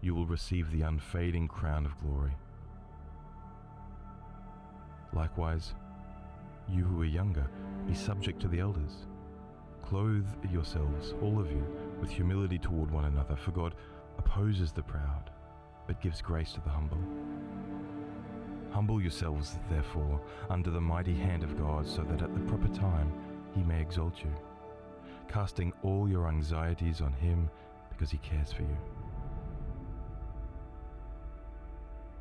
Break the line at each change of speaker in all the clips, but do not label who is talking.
you will receive the unfading crown of glory. Likewise, you who are younger, be subject to the elders. Clothe yourselves, all of you, with humility toward one another, for God opposes the proud, but gives grace to the humble. Humble yourselves, therefore, under the mighty hand of God, so that at the proper time he may exalt you casting all your anxieties on Him because He cares for you.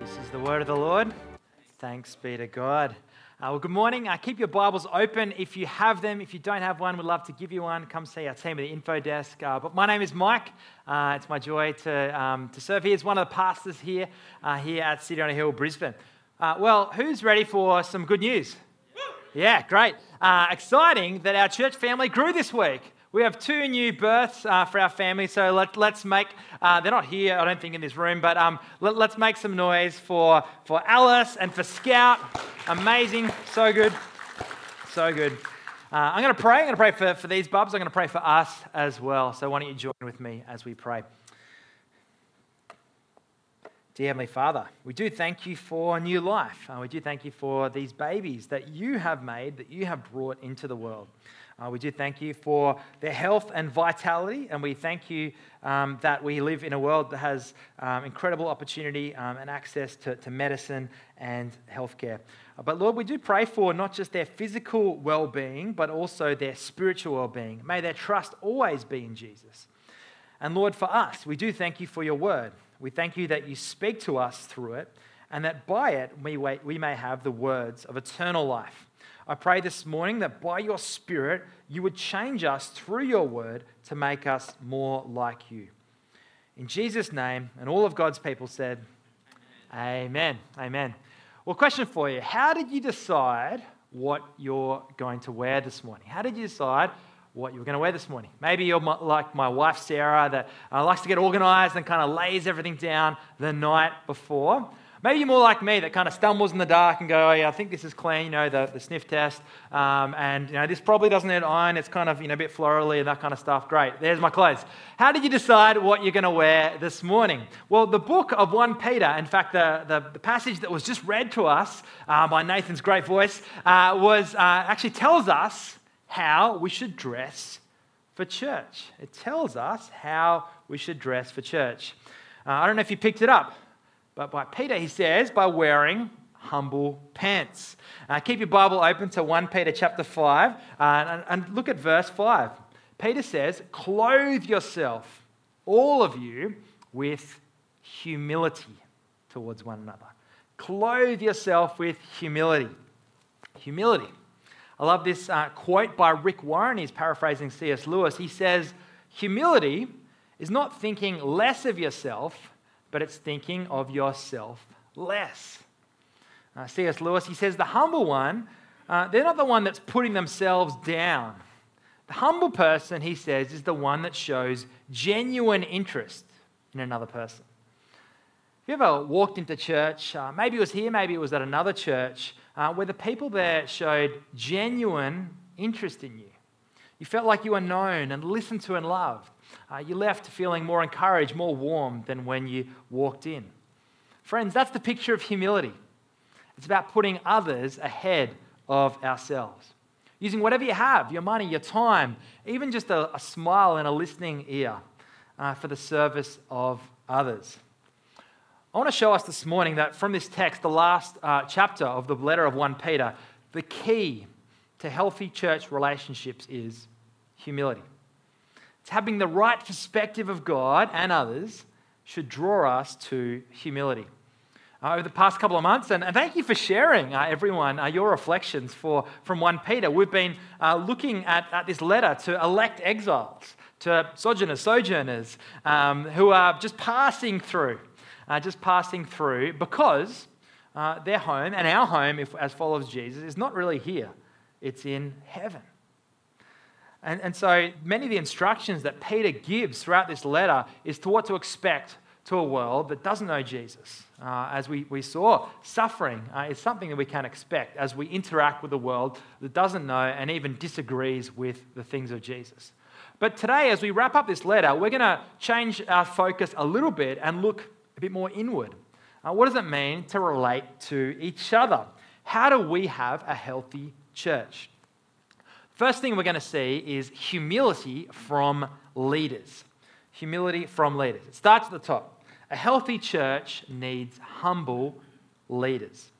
This is the word of the Lord. Thanks be to God. Uh, well, good morning. Uh, keep your Bibles open if you have them. If you don't have one, we'd love to give you one. Come see our team at the info desk. Uh, but my name is Mike. Uh, it's my joy to, um, to serve here as one of the pastors here, uh, here at City on a Hill, Brisbane. Uh, well, who's ready for some good news? Yeah, great. exciting that our church family grew this week. We have two new births uh, for our family, so let, us make, uh, they're not here, I don't think, in this room, but um, let, us make some noise for, for Alice and for Scout. Amazing, so good, so good. Uh, I'm going to pray. I'm going to pray for, for these bubs. I'm going to pray for us as well. So why don't you join with me as we pray? Dear Heavenly Father, we do thank you for new life. Uh, we do thank you for these babies that you have made, that you have brought into the world. Uh, we do thank you for their health and vitality, and we thank you um, that we live in a world that has um, incredible opportunity um, and access to, to medicine and healthcare. Uh, but Lord, we do pray for not just their physical well being, but also their spiritual well being. May their trust always be in Jesus. And Lord, for us, we do thank you for your word. We thank you that you speak to us through it, and that by it we, we may have the words of eternal life. I pray this morning that by your Spirit, you would change us through your word to make us more like you. In Jesus' name, and all of God's people said, Amen. Amen. Well, question for you How did you decide what you're going to wear this morning? How did you decide what you were going to wear this morning? Maybe you're like my wife, Sarah, that uh, likes to get organized and kind of lays everything down the night before. Maybe you're more like me that kind of stumbles in the dark and go, oh, yeah, I think this is clean, you know, the, the sniff test. Um, and, you know, this probably doesn't need iron. It's kind of, you know, a bit florally and that kind of stuff. Great. There's my clothes. How did you decide what you're going to wear this morning? Well, the book of 1 Peter, in fact, the, the, the passage that was just read to us uh, by Nathan's great voice, uh, was uh, actually tells us how we should dress for church. It tells us how we should dress for church. Uh, I don't know if you picked it up, but by Peter, he says, by wearing humble pants. Uh, keep your Bible open to 1 Peter chapter 5 uh, and, and look at verse 5. Peter says, Clothe yourself, all of you, with humility towards one another. Clothe yourself with humility. Humility. I love this uh, quote by Rick Warren. He's paraphrasing C.S. Lewis. He says, Humility is not thinking less of yourself, but it's thinking of yourself less. Uh, C.S. Lewis, he says, the humble one, uh, they're not the one that's putting themselves down. The humble person, he says, is the one that shows genuine interest in another person. Have you ever walked into church? Uh, maybe it was here, maybe it was at another church, uh, where the people there showed genuine interest in you. You felt like you were known and listened to and loved. Uh, you left feeling more encouraged, more warm than when you walked in. Friends, that's the picture of humility. It's about putting others ahead of ourselves. Using whatever you have your money, your time, even just a, a smile and a listening ear uh, for the service of others. I want to show us this morning that from this text, the last uh, chapter of the letter of 1 Peter, the key to healthy church relationships is humility. It's having the right perspective of God and others should draw us to humility uh, over the past couple of months. And, and thank you for sharing, uh, everyone, uh, your reflections for, from 1 Peter. We've been uh, looking at, at this letter to elect exiles, to sojourners, sojourners um, who are just passing through, uh, just passing through because uh, their home and our home, if, as followers Jesus, is not really here, it's in heaven. And, and so many of the instructions that Peter gives throughout this letter is to what to expect to a world that doesn't know Jesus. Uh, as we, we saw, suffering uh, is something that we can expect as we interact with a world that doesn't know and even disagrees with the things of Jesus. But today, as we wrap up this letter, we're going to change our focus a little bit and look a bit more inward. Uh, what does it mean to relate to each other? How do we have a healthy church? First thing we're going to see is humility from leaders. Humility from leaders. It starts at the top. A healthy church needs humble leaders.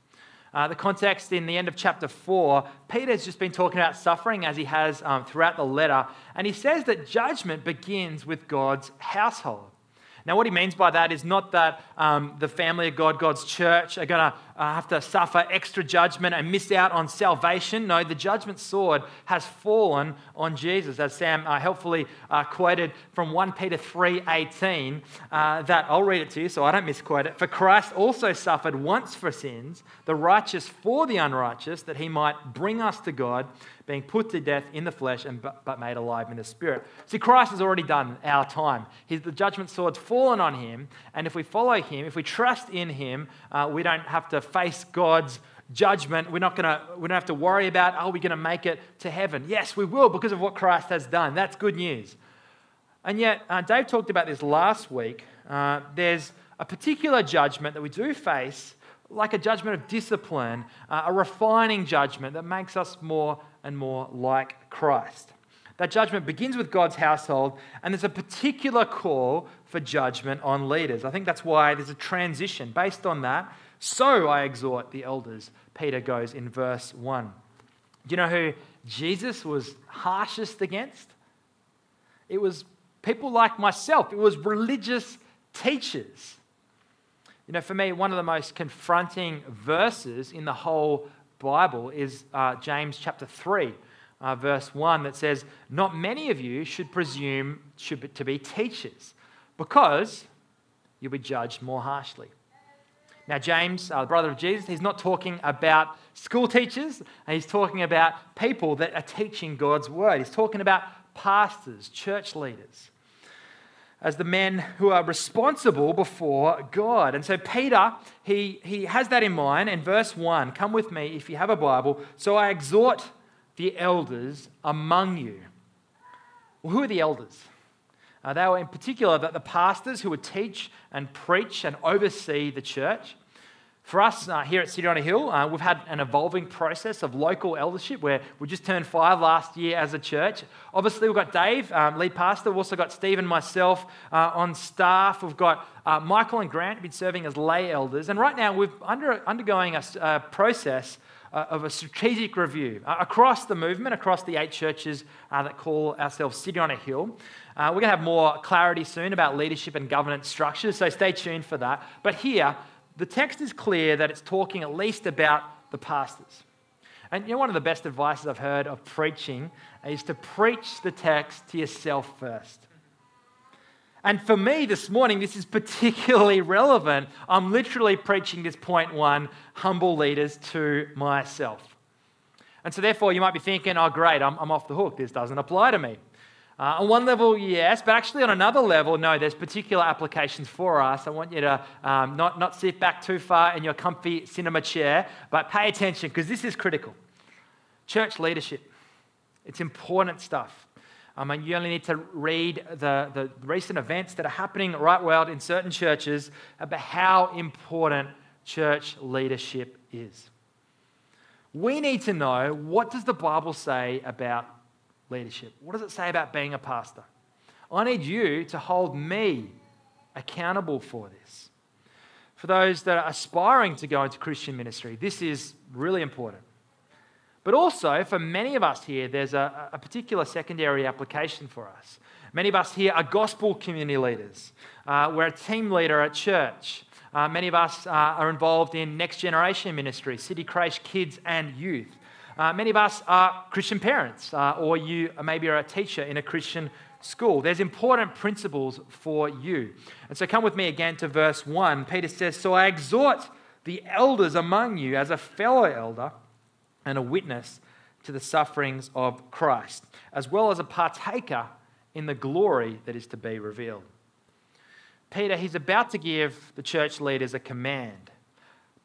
Uh, the context in the end of chapter 4, Peter's just been talking about suffering as he has um, throughout the letter, and he says that judgment begins with God's household. Now, what he means by that is not that um, the family of God, God's church, are going to uh, have to suffer extra judgment and miss out on salvation. No, the judgment sword has fallen on Jesus, as Sam uh, helpfully uh, quoted from 1 Peter 3:18. Uh, that I'll read it to you, so I don't misquote it. For Christ also suffered once for sins, the righteous for the unrighteous, that he might bring us to God being put to death in the flesh and but, made alive in the spirit. See, Christ has already done our time. His, the judgment sword's fallen on him, and if we follow him, if we trust in him, uh, we don't have to face God's judgment. We're not gonna, we don't have to worry about, are we going to make it to heaven? Yes, we will because of what Christ has done. That's good news. And yet, uh, Dave talked about this last week. Uh, there's a particular judgment that we do face, like a judgment of discipline, uh, a refining judgment that makes us more and more like Christ. That judgment begins with God's household, and there's a particular call for judgment on leaders. I think that's why there's a transition based on that. So I exhort the elders, Peter goes in verse 1. Do you know who Jesus was harshest against? It was people like myself, it was religious teachers. You know, for me, one of the most confronting verses in the whole Bible is uh, James chapter 3, uh, verse 1, that says, Not many of you should presume should, to be teachers, because you'll be judged more harshly. Now, James, uh, the brother of Jesus, he's not talking about school teachers, he's talking about people that are teaching God's word. He's talking about pastors, church leaders as the men who are responsible before God. And so Peter, he, he has that in mind. In verse 1, come with me if you have a Bible. So I exhort the elders among you. Well, who are the elders? Uh, they were in particular the, the pastors who would teach and preach and oversee the church. For us uh, here at City on a Hill, uh, we've had an evolving process of local eldership where we just turned five last year as a church. Obviously, we've got Dave, um, lead pastor. We've also got Steve and myself uh, on staff. We've got uh, Michael and Grant who've been serving as lay elders. And right now, we're under, undergoing a, a process uh, of a strategic review uh, across the movement, across the eight churches that call ourselves City on a Hill. we're going to have more clarity soon about leadership and governance structures, so stay tuned for that. But here, the text is clear that it's talking at least about the pastors. And you know, one of the best advices I've heard of preaching is to preach the text to yourself first. And for me this morning, this is particularly relevant. I'm literally preaching this point one humble leaders to myself. And so, therefore, you might be thinking, oh, great, I'm, I'm off the hook. This doesn't apply to me. Uh, on one level, yes, but actually on another level, no, there's particular applications for us. I want you to um, not, not sit back too far in your comfy cinema chair, but pay attention because this is critical. Church leadership, it's important stuff. I mean, you only need to read the, the recent events that are happening right world in certain churches about how important church leadership is. We need to know what does the Bible say about leadership? What does it say about being a pastor? I need you to hold me accountable for this. For those that are aspiring to go into Christian ministry, this is really important. But also, for many of us here, there's a, a particular secondary application for us. Many of us here are gospel community leaders. Uh, we're a team leader at church. Uh, many of us uh, are involved in next generation ministry, City Creche Kids and Youth. Uh, many of us are Christian parents, uh, or you maybe are a teacher in a Christian school. There's important principles for you. And so come with me again to verse 1. Peter says, So I exhort the elders among you as a fellow elder and a witness to the sufferings of Christ, as well as a partaker in the glory that is to be revealed. Peter, he's about to give the church leaders a command.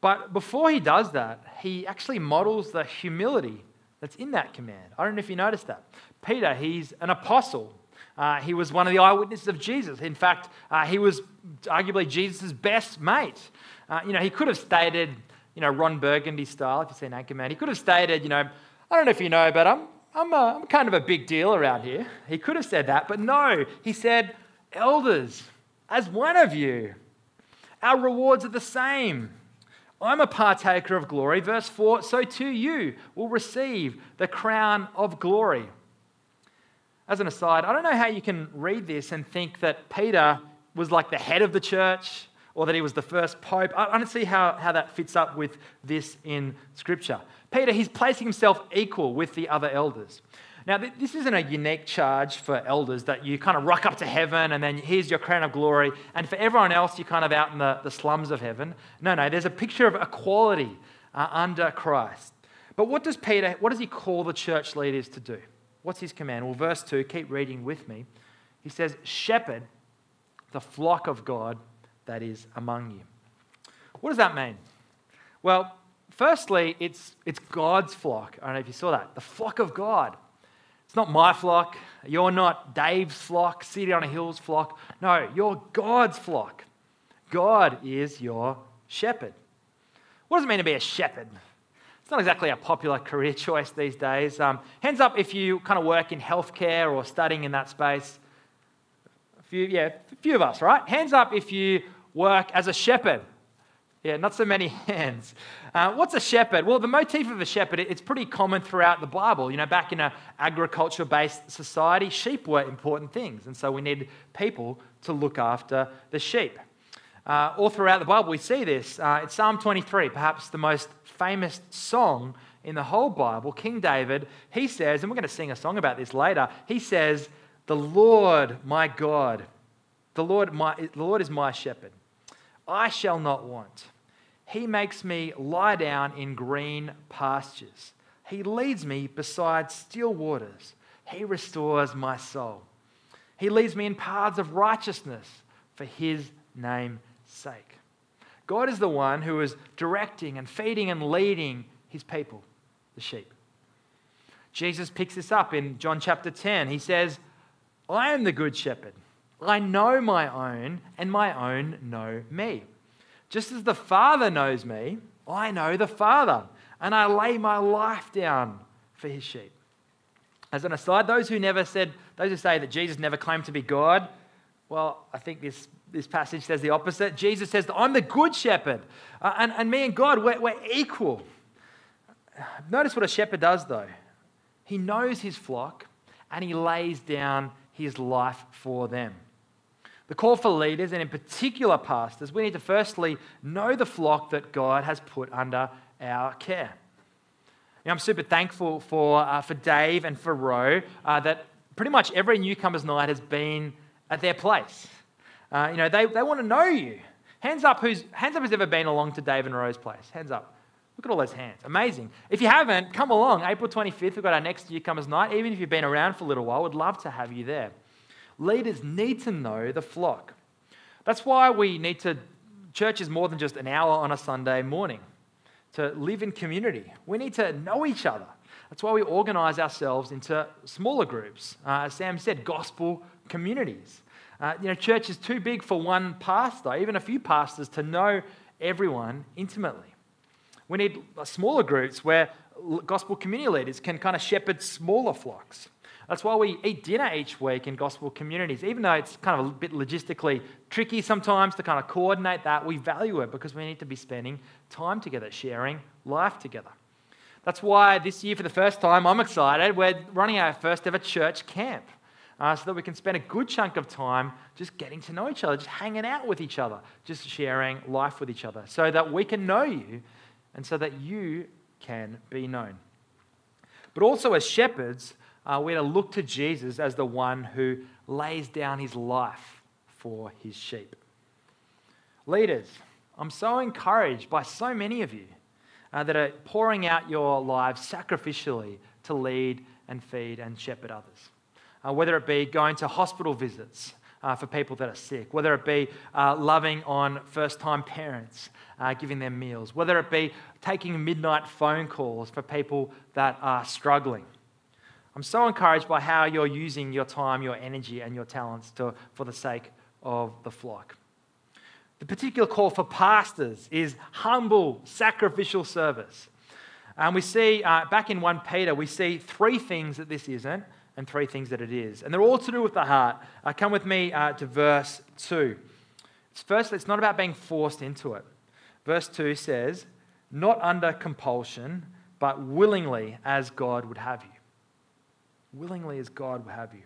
But before he does that, he actually models the humility that's in that command. I don't know if you noticed that. Peter, he's an apostle. Uh, he was one of the eyewitnesses of Jesus. In fact, uh, he was arguably Jesus' best mate. Uh, you know, he could have stated, you know, Ron Burgundy style, if you've seen Anchorman, he could have stated, you know, I don't know if you know, but I'm, I'm, a, I'm kind of a big deal around here. He could have said that, but no, he said, elders, as one of you, our rewards are the same. I'm a partaker of glory. Verse 4 so too you will receive the crown of glory. As an aside, I don't know how you can read this and think that Peter was like the head of the church or that he was the first pope. I don't see how, how that fits up with this in Scripture. Peter, he's placing himself equal with the other elders. Now, this isn't a unique charge for elders that you kind of rock up to heaven and then here's your crown of glory, and for everyone else, you're kind of out in the, the slums of heaven. No, no, there's a picture of equality uh, under Christ. But what does Peter, what does he call the church leaders to do? What's his command? Well, verse 2, keep reading with me. He says, Shepherd the flock of God that is among you. What does that mean? Well, firstly, it's, it's God's flock. I don't know if you saw that. The flock of God. It's not my flock. You're not Dave's flock, City on a Hill's flock. No, you're God's flock. God is your shepherd. What does it mean to be a shepherd? It's not exactly a popular career choice these days. Um, hands up if you kind of work in healthcare or studying in that space. A few, yeah, a few of us, right? Hands up if you work as a shepherd. Yeah, not so many hands. Uh, what's a shepherd? Well, the motif of a shepherd, it's pretty common throughout the Bible. You know, back in an agriculture based society, sheep were important things. And so we need people to look after the sheep. Uh, all throughout the Bible, we see this. Uh, it's Psalm 23, perhaps the most famous song in the whole Bible. King David, he says, and we're going to sing a song about this later, he says, The Lord, my God, the Lord, my, the Lord is my shepherd. I shall not want. He makes me lie down in green pastures. He leads me beside still waters. He restores my soul. He leads me in paths of righteousness for his name's sake. God is the one who is directing and feeding and leading his people, the sheep. Jesus picks this up in John chapter 10. He says, I am the good shepherd. I know my own, and my own know me. Just as the Father knows me, I know the Father, and I lay my life down for his sheep. As an aside, those who never said, those who say that Jesus never claimed to be God, well, I think this, this passage says the opposite. Jesus says, I'm the good shepherd, uh, and, and me and God, we're, we're equal. Notice what a shepherd does, though. He knows his flock, and he lays down his life for them. The call for leaders, and in particular pastors, we need to firstly know the flock that God has put under our care. Now, I'm super thankful for, uh, for Dave and for Roe uh, that pretty much every newcomer's night has been at their place. Uh, you know, they, they want to know you. Hands up, who's, hands up who's ever been along to Dave and Roe's place. Hands up. Look at all those hands. Amazing. If you haven't, come along. April 25th, we've got our next newcomer's night. Even if you've been around for a little while, we'd love to have you there. Leaders need to know the flock. That's why we need to, church is more than just an hour on a Sunday morning to live in community. We need to know each other. That's why we organize ourselves into smaller groups. Uh, as Sam said, gospel communities. Uh, you know, church is too big for one pastor, even a few pastors, to know everyone intimately. We need smaller groups where gospel community leaders can kind of shepherd smaller flocks. That's why we eat dinner each week in gospel communities. Even though it's kind of a bit logistically tricky sometimes to kind of coordinate that, we value it because we need to be spending time together, sharing life together. That's why this year, for the first time, I'm excited. We're running our first ever church camp uh, so that we can spend a good chunk of time just getting to know each other, just hanging out with each other, just sharing life with each other, so that we can know you and so that you can be known. But also, as shepherds, uh, we're to look to Jesus as the one who lays down his life for his sheep. Leaders, I'm so encouraged by so many of you uh, that are pouring out your lives sacrificially to lead and feed and shepherd others. Uh, whether it be going to hospital visits uh, for people that are sick, whether it be uh, loving on first time parents, uh, giving them meals, whether it be taking midnight phone calls for people that are struggling. I'm so encouraged by how you're using your time, your energy, and your talents to, for the sake of the flock. The particular call for pastors is humble, sacrificial service. And we see uh, back in 1 Peter, we see three things that this isn't and three things that it is. And they're all to do with the heart. Uh, come with me uh, to verse 2. It's first, it's not about being forced into it. Verse 2 says, Not under compulsion, but willingly as God would have you willingly as God will have you.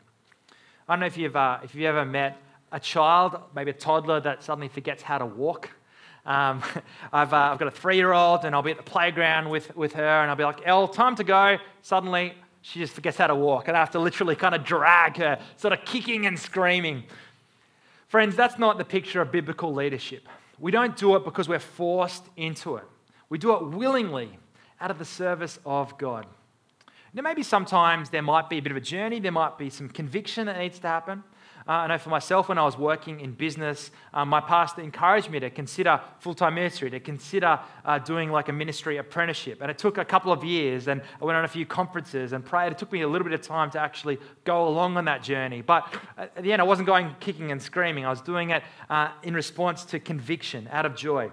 I don't know if you've, uh, if you've ever met a child, maybe a toddler that suddenly forgets how to walk. Um, I've, uh, I've got a three year old, and I'll be at the playground with, with her, and I'll be like, Elle, time to go. Suddenly, she just forgets how to walk, and I have to literally kind of drag her, sort of kicking and screaming. Friends, that's not the picture of biblical leadership. We don't do it because we're forced into it, we do it willingly out of the service of God. Now, maybe sometimes there might be a bit of a journey, there might be some conviction that needs to happen. Uh, I know for myself, when I was working in business, um, my pastor encouraged me to consider full time ministry, to consider uh, doing like a ministry apprenticeship. And it took a couple of years, and I went on a few conferences and prayed. It took me a little bit of time to actually go along on that journey. But at the end, I wasn't going kicking and screaming, I was doing it uh, in response to conviction, out of joy.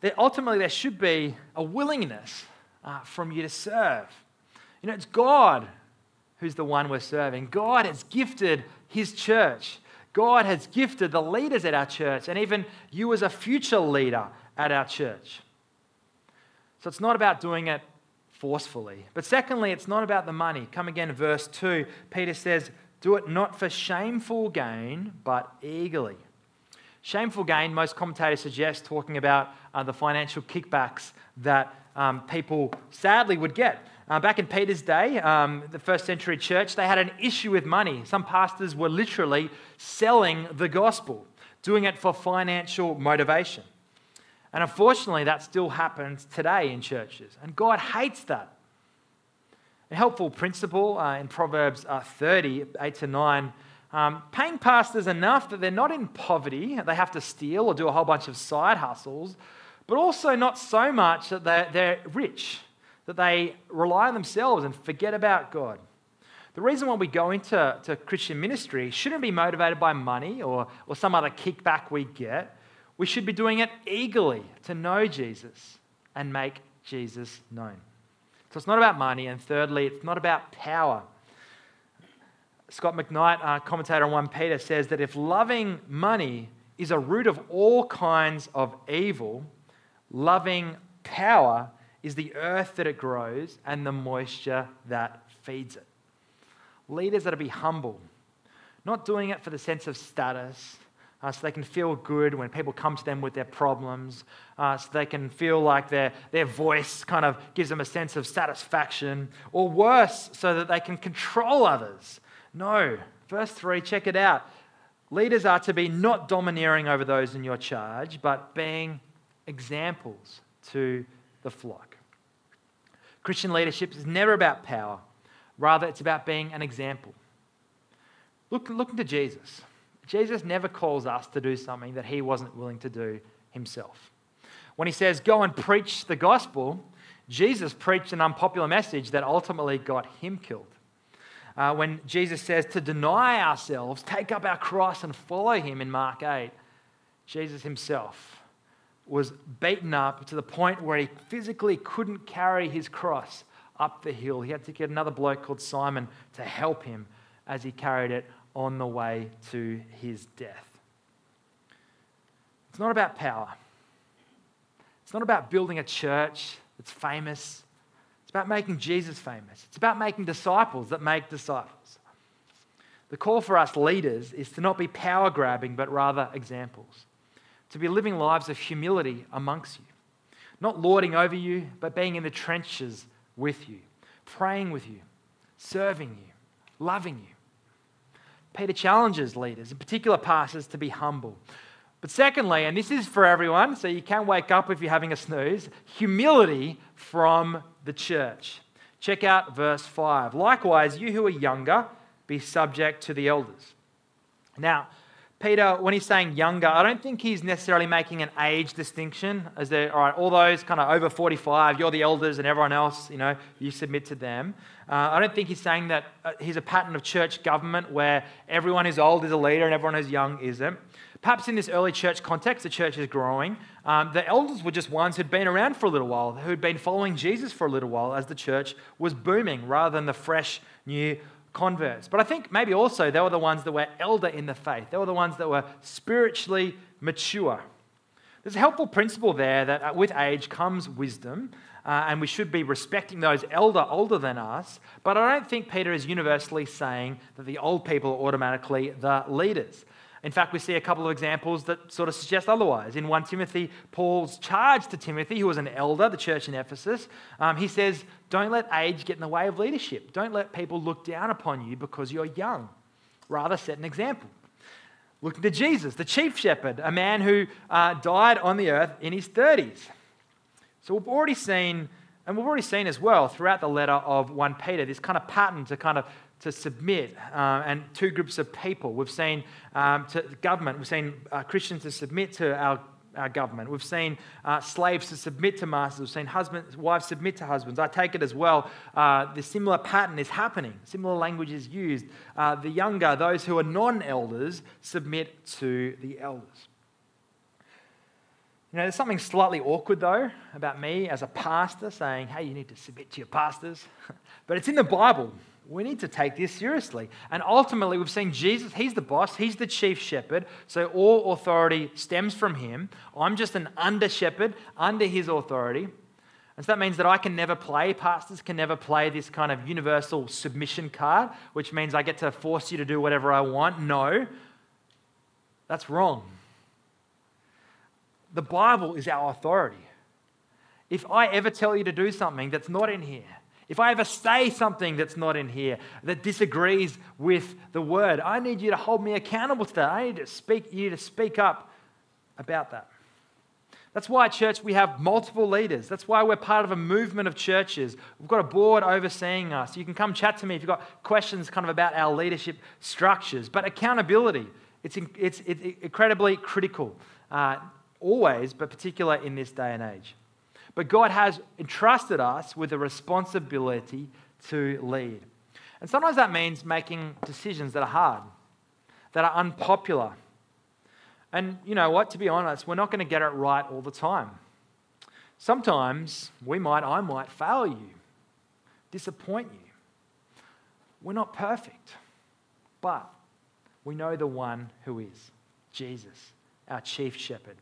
That ultimately, there should be a willingness uh, from you to serve. You know, it's God who's the one we're serving. God has gifted his church. God has gifted the leaders at our church, and even you as a future leader at our church. So it's not about doing it forcefully. But secondly, it's not about the money. Come again, verse 2. Peter says, Do it not for shameful gain, but eagerly. Shameful gain, most commentators suggest, talking about uh, the financial kickbacks that um, people sadly would get. Uh, back in Peter's day, um, the first century church, they had an issue with money. Some pastors were literally selling the gospel, doing it for financial motivation. And unfortunately, that still happens today in churches. And God hates that. A helpful principle uh, in Proverbs uh, 30, 8 to 9, um, paying pastors enough that they're not in poverty, they have to steal or do a whole bunch of side hustles, but also not so much that they're, they're rich that they rely on themselves and forget about God. The reason why we go into to Christian ministry shouldn't be motivated by money or, or some other kickback we get. We should be doing it eagerly to know Jesus and make Jesus known. So it's not about money. And thirdly, it's not about power. Scot McKnight, commentator on 1 Peter, says that if loving money is a root of all kinds of evil, loving power is the earth that it grows and the moisture that feeds it. Leaders that are to be humble, not doing it for the sense of status, uh, so they can feel good when people come to them with their problems, uh, so they can feel like their, their voice kind of gives them a sense of satisfaction, or worse, so that they can control others. No. Verse 3, check it out. Leaders are to be not domineering over those in your charge, but being examples to the flock. Christian leadership is never about power, rather, it's about being an example. Look, look to Jesus. Jesus never calls us to do something that he wasn't willing to do himself. When he says, Go and preach the gospel, Jesus preached an unpopular message that ultimately got him killed. Uh, when Jesus says to deny ourselves, take up our cross and follow him in Mark 8, Jesus himself was beaten up to the point where he physically couldn't carry his cross up the hill. He had to get another bloke called Simon to help him as he carried it on the way to his death. It's not about power. It's not about building a church that's famous. It's about making Jesus famous. It's about making disciples that make disciples. The call for us leaders is to not be power grabbing, but rather examples to be living lives of humility amongst you, not lording over you, but being in the trenches with you, praying with you, serving you, loving you. Peter challenges leaders, in particular pastors, to be humble. But secondly, and this is for everyone, so you can wake up if you're having a snooze, humility from the church. Check out verse 5. Likewise, you who are younger, be subject to the elders. Now, Peter, when he's saying younger, I don't think he's necessarily making an age distinction. As there, all right, all those kind of over 45, you're the elders, and everyone else, you know, you submit to them. Uh, I don't think he's saying that uh, he's a pattern of church government where everyone who's old is a leader and everyone who's young isn't. Perhaps in this early church context, the church is growing. Um, the elders were just ones who'd been around for a little while, who'd been following Jesus for a little while as the church was booming, rather than the fresh, new converts. But I think maybe also they were the ones that were elder in the faith. They were the ones that were spiritually mature. There's a helpful principle there that uh, with age comes wisdom, uh, and we should be respecting those elder older than us. But I don't think Peter is universally saying that the old people are automatically the leaders. In fact, we see a couple of examples that sort of suggest otherwise. In 1 Timothy, Paul's charge to Timothy, who was an elder, the church in Ephesus, um, he says, Don't let age get in the way of leadership. Don't let people look down upon you because you're young. Rather, set an example. Looking to Jesus, the chief shepherd, a man who uh, died on the earth in his 30s. So we've already seen, and we've already seen as well throughout the letter of 1 Peter, this kind of pattern to kind of to submit, uh, and two groups of people. We've seen um, government, we've seen uh, Christians to submit to our, our government. We've seen uh, slaves to submit to masters. We've seen husbands, wives submit to husbands. I take it as well. Uh, the similar pattern is happening. Similar language is used. Uh, the younger, those who are non-elders, submit to the elders. You know, there's something slightly awkward though about me as a pastor saying, hey, you need to submit to your pastors. but it's in the Bible we need to take this seriously. And ultimately, we've seen Jesus, he's the boss, he's the chief shepherd, so all authority stems from him. I'm just an under shepherd, under his authority. And so that means that I can never play, pastors can never play this kind of universal submission card, which means I get to force you to do whatever I want. No, that's wrong. The Bible is our authority. If I ever tell you to do something that's not in here, if I ever say something that's not in here that disagrees with the word, I need you to hold me accountable to that. I need to speak you to speak up about that. That's why church we have multiple leaders. That's why we're part of a movement of churches. We've got a board overseeing us. You can come chat to me if you've got questions kind of about our leadership structures. But accountability, it's, it's, it's incredibly critical, uh, always, but particular in this day and age. But God has entrusted us with a responsibility to lead. And sometimes that means making decisions that are hard, that are unpopular. And you know what? To be honest, we're not going to get it right all the time. Sometimes we might, I might fail you, disappoint you. We're not perfect, but we know the one who is Jesus, our chief shepherd.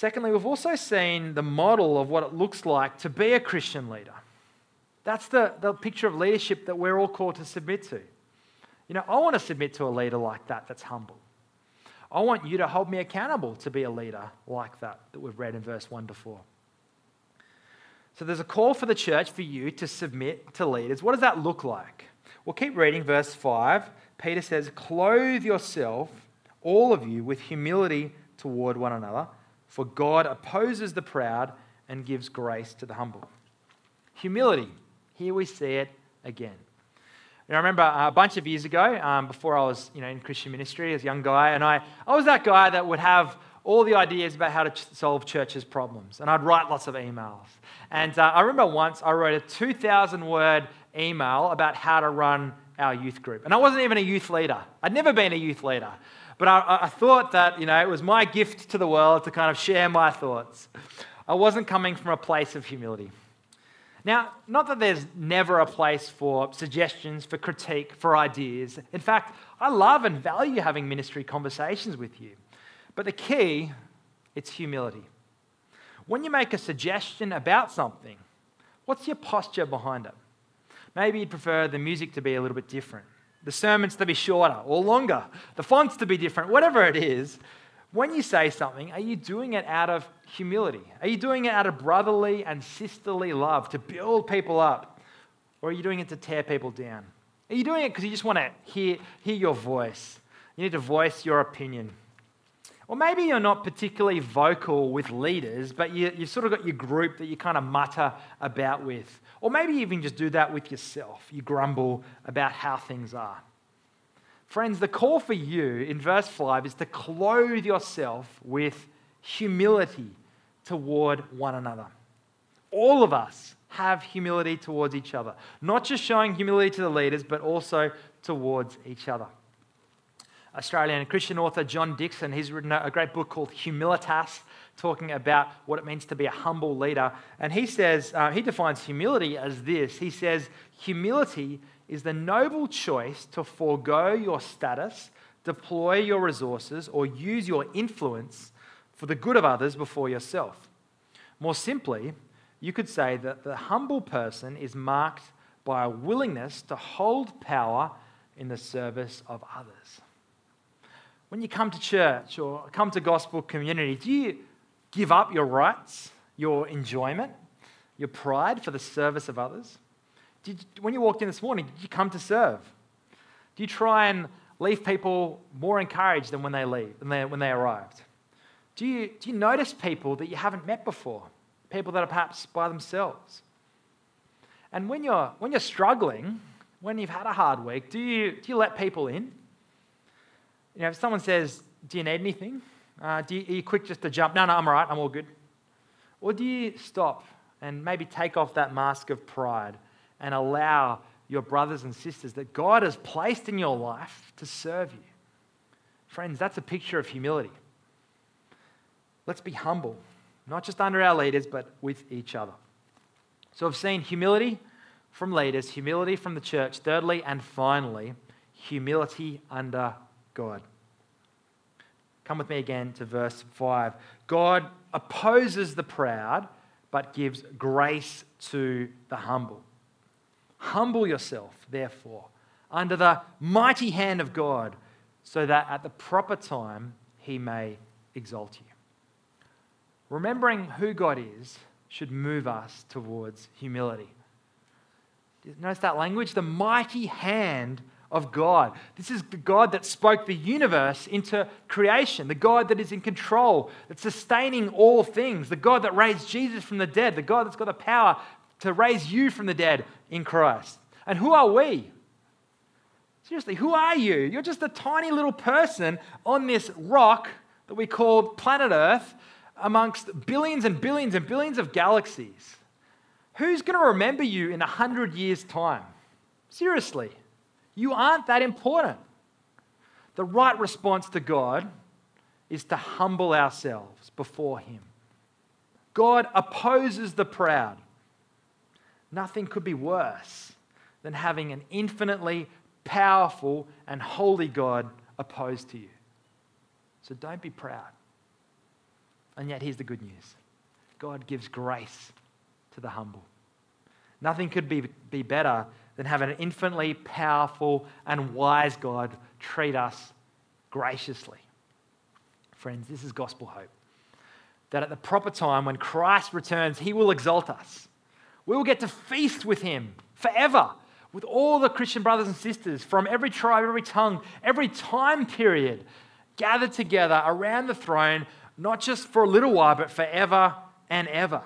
Secondly, we've also seen the model of what it looks like to be a Christian leader. That's the, the picture of leadership that we're all called to submit to. You know, I want to submit to a leader like that that's humble. I want you to hold me accountable to be a leader like that, that we've read in verse 1 to 4. So there's a call for the church for you to submit to leaders. What does that look like? We'll keep reading verse 5. Peter says, Clothe yourself, all of you, with humility toward one another, for God opposes the proud and gives grace to the humble. Humility. Here we see it again. And I remember a bunch of years ago, um, before I was you know, in Christian ministry as a young guy, and I, I was that guy that would have all the ideas about how to ch- solve churches' problems. And I'd write lots of emails. And uh, I remember once I wrote a 2,000 word email about how to run our youth group. And I wasn't even a youth leader, I'd never been a youth leader. But I, I thought that you know, it was my gift to the world to kind of share my thoughts. I wasn't coming from a place of humility. Now, not that there's never a place for suggestions, for critique, for ideas. In fact, I love and value having ministry conversations with you. But the key, it's humility. When you make a suggestion about something, what's your posture behind it? Maybe you'd prefer the music to be a little bit different, the sermons to be shorter or longer, the fonts to be different, whatever it is. When you say something, are you doing it out of humility? Are you doing it out of brotherly and sisterly love to build people up? Or are you doing it to tear people down? Are you doing it because you just want to hear, hear your voice? You need to voice your opinion. Or maybe you're not particularly vocal with leaders, but you, have sort of got your group that you kind of mutter about with. Or maybe even just do that with yourself. You grumble about how things are. Friends, the call for you in verse 5 is to clothe yourself with humility toward one another. All of us have humility towards each other, not just showing humility to the leaders, but also towards each other. Australian Christian author John Dickson. he's written a great book called Humilitas, talking about what it means to be a humble leader. And he says, uh, he defines humility as this he says, humility is the noble choice to forego your status, deploy your resources, or use your influence for the good of others before yourself. More simply, you could say that the humble person is marked by a willingness to hold power in the service of others. When you come to church or come to gospel community, do you give up your rights, your enjoyment, your pride for the service of others? When you walked in this morning, did you come to serve? Do you try and leave people more encouraged than when they leave, when they, when they arrived? Do you, do you notice people that you haven't met before? People that are perhaps by themselves? And when you're, when you're struggling, when you've had a hard week, do you, do you let people in? You know, if someone says, Do you need anything? Uh, do you, are you quick just to jump? No, no, I'm all right, I'm all good. Or do you stop and maybe take off that mask of pride and allow your brothers and sisters that God has placed in your life to serve you. Friends, that's a picture of humility. Let's be humble, not just under our leaders, but with each other. So I've seen humility from leaders, humility from the church, thirdly and finally, humility under God. Come with me again to verse 5. God opposes the proud, but gives grace to the humble. Humble yourself, therefore, under the mighty hand of God, so that at the proper time he may exalt you. Remembering who God is should move us towards humility. Notice that language? The mighty hand of God. This is the God that spoke the universe into creation, the God that is in control, that's sustaining all things, the God that raised Jesus from the dead, the God that's got the power to raise you from the dead in Christ. And who are we? Seriously, who are you? You're just a tiny little person on this rock that we call planet Earth amongst billions and billions and billions of galaxies. Who's going to remember you in a hundred years' time? Seriously, you aren't that important. The right response to God is to humble ourselves before Him. God opposes the proud. Nothing could be worse than having an infinitely powerful and holy God opposed to you. So don't be proud. And yet, here's the good news God gives grace to the humble. Nothing could be, be better than have an infinitely powerful and wise God treat us graciously. Friends, this is gospel hope. That at the proper time, when Christ returns, he will exalt us. We will get to feast with him forever, with all the Christian brothers and sisters from every tribe, every tongue, every time period, gathered together around the throne, not just for a little while, but forever and ever.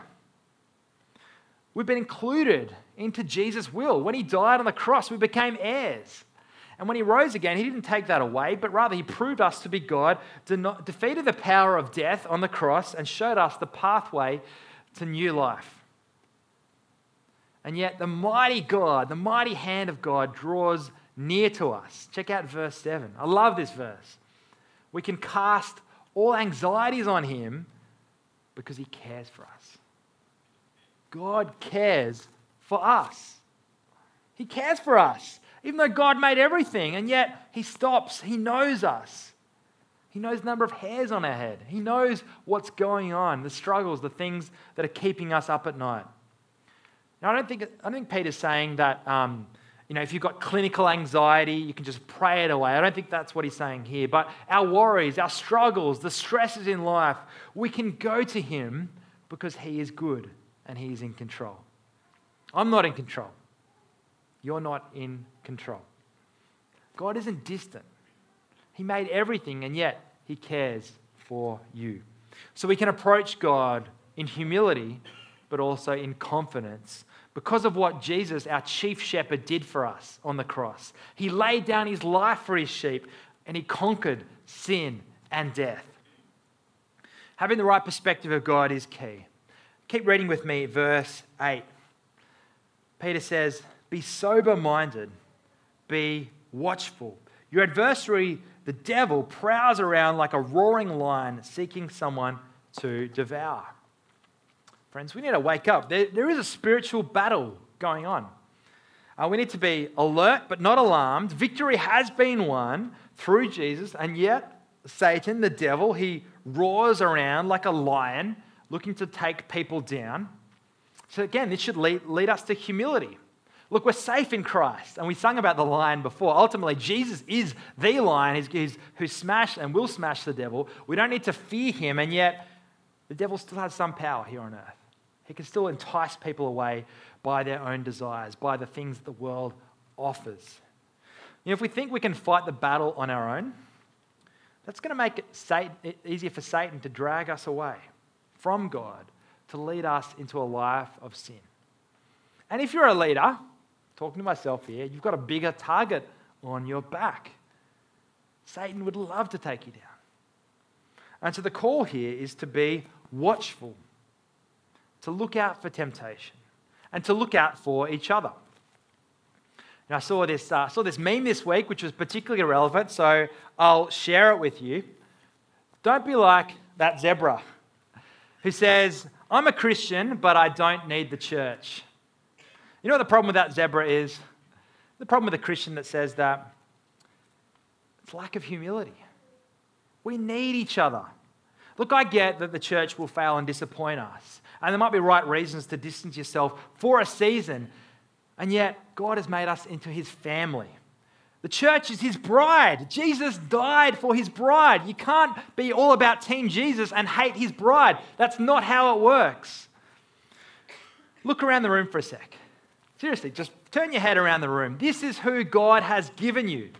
We've been included into Jesus' will. When he died on the cross, we became heirs. And when he rose again, he didn't take that away, but rather he proved us to be God, defeated the power of death on the cross, and showed us the pathway to new life. And yet, the mighty God, the mighty hand of God draws near to us. Check out verse 7. I love this verse. We can cast all anxieties on him because he cares for us. God cares for us. He cares for us. Even though God made everything, and yet He stops, He knows us. He knows the number of hairs on our head. He knows what's going on, the struggles, the things that are keeping us up at night. Now, I don't think, I don't think Peter's saying that, um, you know, if you've got clinical anxiety, you can just pray it away. I don't think that's what he's saying here. But our worries, our struggles, the stresses in life, we can go to him because he is good and he is in control. I'm not in control. You're not in control. God isn't distant. He made everything, and yet He cares for you. So we can approach God in humility, but also in confidence because of what Jesus, our chief shepherd, did for us on the cross. He laid down His life for His sheep, and He conquered sin and death. Having the right perspective of God is key. Keep reading with me, verse 8. Peter says, Be sober minded be watchful. Your adversary, the devil, prowls around like a roaring lion seeking someone to devour. Friends, we need to wake up. There, there is a spiritual battle going on. Uh, we need to be alert but not alarmed. Victory has been won through Jesus, and yet Satan, the devil, he roars around like a lion looking to take people down. So, again, this should lead, lead us to humility. Look, we're safe in Christ. And we sung about the lion before. Ultimately, Jesus is the lion he's, he's, who smashed and will smash the devil. We don't need to fear him, and yet the devil still has some power here on earth. He can still entice people away by their own desires, by the things that the world offers. You know, if we think we can fight the battle on our own, that's going to make it easier for Satan to drag us away from God, to lead us into a life of sin. And if you're a leader, talking to myself here, you've got a bigger target on your back. Satan would love to take you down. And so the call here is to be watchful, to look out for temptation, and to look out for each other. Now, I saw this, uh, saw this meme this week, which was particularly relevant, so I'll share it with you. Don't be like that zebra who says, I'm a Christian, but I don't need the church. You know what the problem with that zebra is? The problem with a Christian that says that? It's lack of humility. We need each other. Look, I get that the church will fail and disappoint us. And there might be right reasons to distance yourself for a season. And yet, God has made us into his family. The church is his bride. Jesus died for his bride. You can't be all about Team Jesus and hate his bride. That's not how it works. Look around the room for a sec. Seriously, just turn your head around the room. This is who God has given you.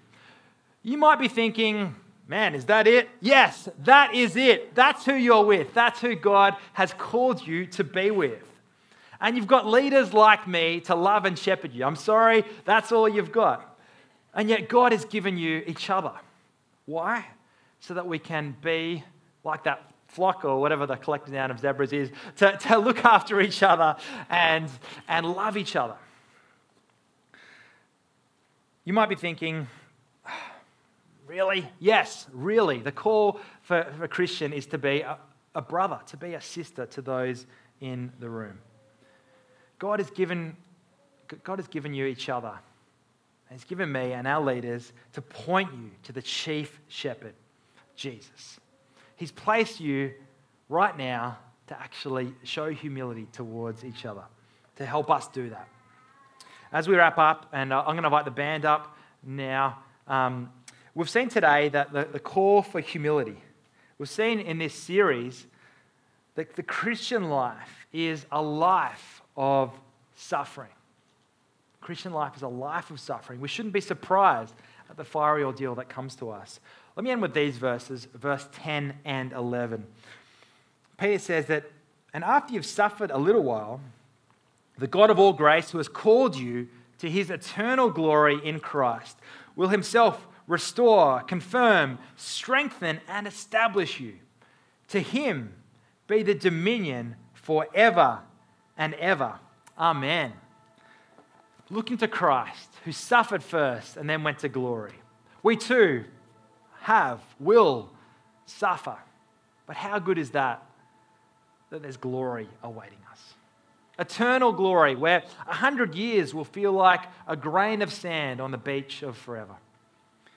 You might be thinking, man, is that it? Yes, that is it. That's who you're with. That's who God has called you to be with. And you've got leaders like me to love and shepherd you. I'm sorry, that's all you've got. And yet, God has given you each other. Why? So that we can be like that flock or whatever the collective noun of zebras is, to, to look after each other and, and love each other. You might be thinking, Really? Yes, really. The call for, for a Christian is to be a, a brother, to be a sister to those in the room. God has given, God has given you each other. He's given me and our leaders to point you to the chief shepherd, Jesus. He's placed you right now to actually show humility towards each other, to help us do that. As we wrap up, and uh, I'm going to invite the band up now, um, we've seen today that the, the call for humility. We've seen in this series that the Christian life is a life of suffering. Christian life is a life of suffering. We shouldn't be surprised at the fiery ordeal that comes to us. Let me end with these verses, verse 10 and 11. Peter says that, and after you've suffered a little while, the God of all grace, who has called you to his eternal glory in Christ, will himself restore, confirm, strengthen, and establish you. To him be the dominion forever and ever. Amen. Looking to Christ, who suffered first and then went to glory. We too have, will suffer. But how good is that? That there's glory awaiting us. Eternal glory, where a hundred years will feel like a grain of sand on the beach of forever.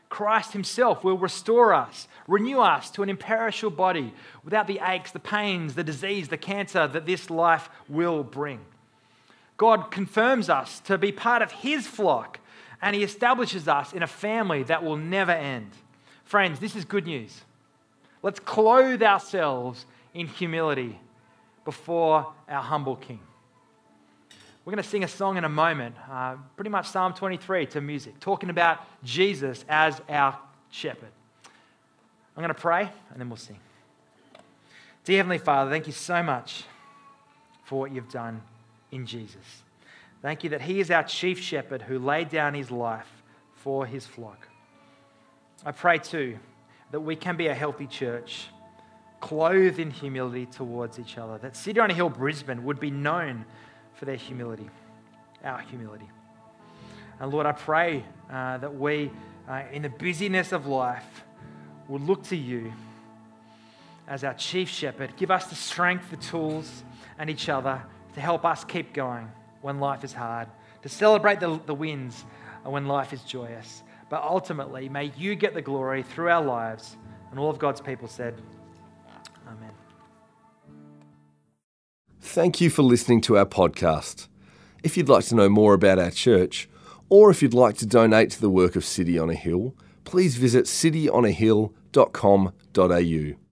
Christ Himself will restore us, renew us to an imperishable body without the aches, the pains, the disease, the cancer that this life will bring. God confirms us to be part of His flock, and He establishes us in a family that will never end. Friends, this is good news. Let's clothe ourselves in humility before our humble King. We're going to sing a song in a moment, uh, pretty much Psalm 23 to music, talking about Jesus as our shepherd. I'm going to pray and then we'll sing. Dear Heavenly Father, thank you so much for what you've done in Jesus. Thank you that He is our chief shepherd who laid down His life for His flock. I pray too that we can be a healthy church, clothed in humility towards each other, that City on a Hill Brisbane would be known for their humility, our humility. And Lord, I pray uh, that we, uh, in the busyness of life, will look to you as our chief shepherd. Give us the strength, the tools, and each other to help us keep going when life is hard, to celebrate the, the wins when life is joyous. But ultimately, may you get the glory through our lives. And all of God's people said, Amen.
Thank you for listening to our podcast. If you'd like to know more about our church, or if you'd like to donate to the work of City on a Hill, please visit cityonahill.com.au.